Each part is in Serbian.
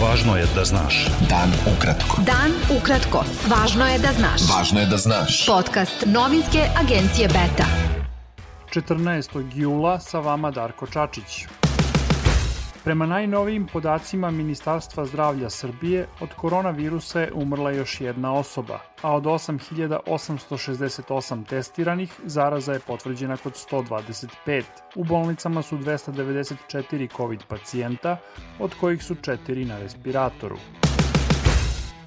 Važno je da znaš. Dan ukratko. Dan ukratko. Važno je da znaš. Važno je da znaš. Podcast novinske agencije Beta. 14. jula sa vama Darko Čačić. Prema najnovijim podacima Ministarstva zdravlja Srbije, od koronavirusa je umrla još jedna osoba, a od 8868 testiranih zaraza je potvrđena kod 125. U bolnicama su 294 COVID pacijenta, od kojih su 4 na respiratoru.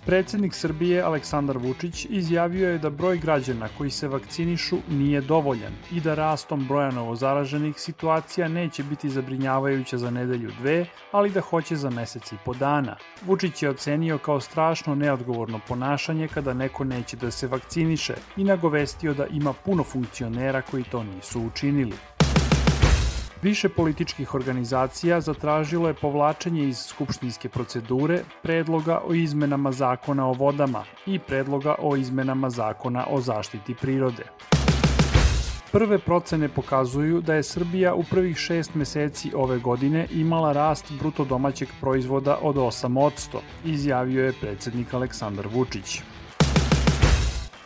Predsednik Srbije Aleksandar Vučić izjavio je da broj građana koji se vakcinišu nije dovoljan i da rastom broja novozaraženih situacija neće biti zabrinjavajuća za nedelju dve, ali da hoće za mesec i po dana. Vučić je ocenio kao strašno neodgovorno ponašanje kada neko neće da se vakciniše i nagovestio da ima puno funkcionera koji to nisu učinili. Više političkih organizacija zatražilo je povlačenje iz skupštinske procedure predloga o izmenama zakona o vodama i predloga o izmenama zakona o zaštiti prirode. Prve procene pokazuju da je Srbija u prvih šest meseci ove godine imala rast bruto domaćeg proizvoda od 8%, izjavio je predsednik Aleksandar Vučić.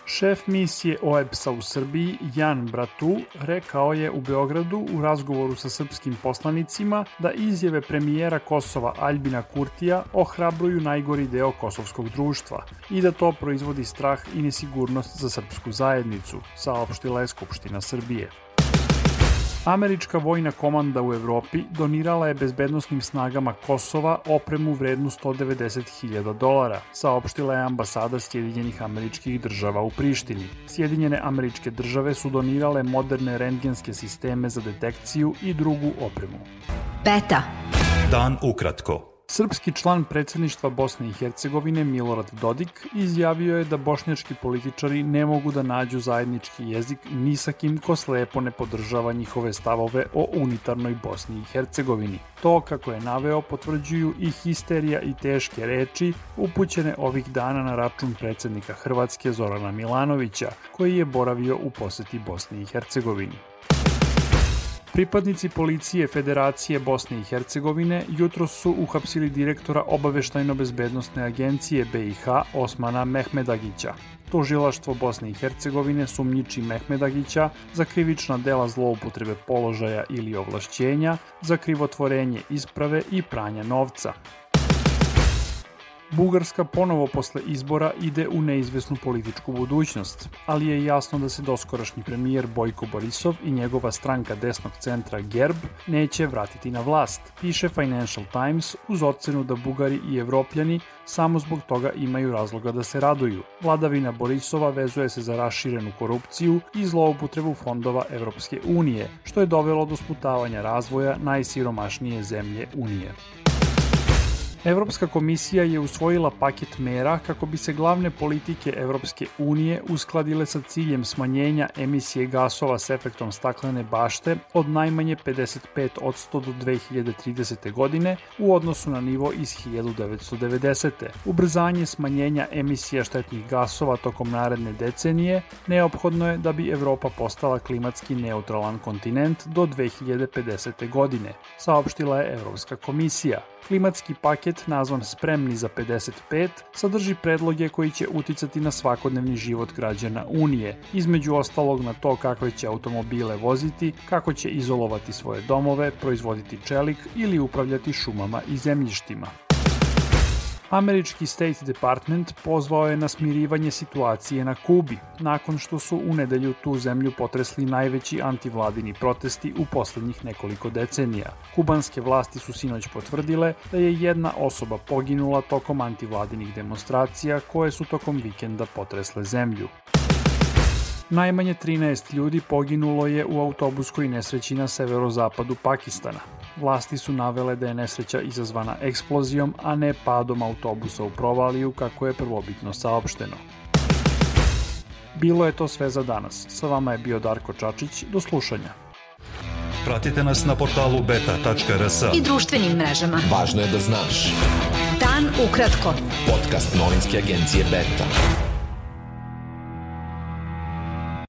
Šef misije OEBS-a u Srbiji, Jan Bratu, rekao je u Beogradu u razgovoru sa srpskim poslanicima da izjave premijera Kosova Aljbina Kurtija ohrabruju najgori deo kosovskog društva i da to proizvodi strah i nesigurnost za srpsku zajednicu, saopštila je Skupština Srbije. Američka vojna komanda u Evropi donirala je bezbednostnim snagama Kosova opremu vrednu 190.000 dolara, saopštila je ambasada Sjedinjenih američkih država u Prištini. Sjedinjene američke države su donirale moderne rentgenske sisteme za detekciju i drugu opremu. Beta. Dan ukratko. Srpski član predsedništva Bosne i Hercegovine Milorad Dodik izjavio je da bošnjački političari ne mogu da nađu zajednički jezik ni sa kim ko slepo ne podržava njihove stavove o unitarnoj Bosni i Hercegovini. To, kako je naveo, potvrđuju i histerija i teške reči upućene ovih dana na račun predsednika Hrvatske Zorana Milanovića, koji je boravio u poseti Bosni i Hercegovini. Pripadnici policije Federacije Bosne i Hercegovine jutro su uhapsili direktora obaveštajno-bezbednostne agencije BiH Osmana Mehmedagića. Tužilaštvo Bosne i Hercegovine sumnjiči Mehmedagića za krivična dela zloupotrebe položaja ili ovlašćenja, za krivotvorenje isprave i pranja novca. Bugarska ponovo posle izbora ide u neizvesnu političku budućnost, ali je jasno da se doskorašnji premijer Bojko Borisov i njegova stranka desnog centra GERB neće vratiti na vlast, piše Financial Times uz ocenu da Bugari i Evropljani samo zbog toga imaju razloga da se raduju. Vladavina Borisova vezuje se za raširenu korupciju i zloupotrebu fondova Evropske unije, što je dovelo do sputavanja razvoja najsiromašnije zemlje Unije. Evropska komisija je usvojila paket mera kako bi se glavne politike Evropske unije uskladile sa ciljem smanjenja emisije gasova s efektom staklene bašte od najmanje 55 od 100 do 2030. godine u odnosu na nivo iz 1990. Ubrzanje smanjenja emisija štetnih gasova tokom naredne decenije neophodno je da bi Evropa postala klimatski neutralan kontinent do 2050. godine, saopštila je Evropska komisija. Klimatski paket, nazvan Spremni za 55, sadrži predloge koji će uticati na svakodnevni život građana Unije, između ostalog na to kakve će automobile voziti, kako će izolovati svoje domove, proizvoditi čelik ili upravljati šumama i zemljištima. Američki State Department pozvao je na smirivanje situacije na Kubi, nakon što su u nedelju tu zemlju potresli najveći antivladini protesti u poslednjih nekoliko decenija. Kubanske vlasti su sinoć potvrdile da je jedna osoba poginula tokom antivladinih demonstracija koje su tokom vikenda potresle zemlju. Najmanje 13 ljudi poginulo je u autobuskoj nesreći na severozapadu Pakistana. Vlasti su navele da je nesreća izazvana eksplozijom, a ne padom autobusa u provaliju, kako je prvobitno saopšteno. Bilo je to sve za danas. Sa vama je bio Darko Čačić. Do slušanja. Pratite nas na portalu beta.rs I društvenim mrežama. Važno je da znaš. Dan ukratko. Podcast novinske agencije Beta.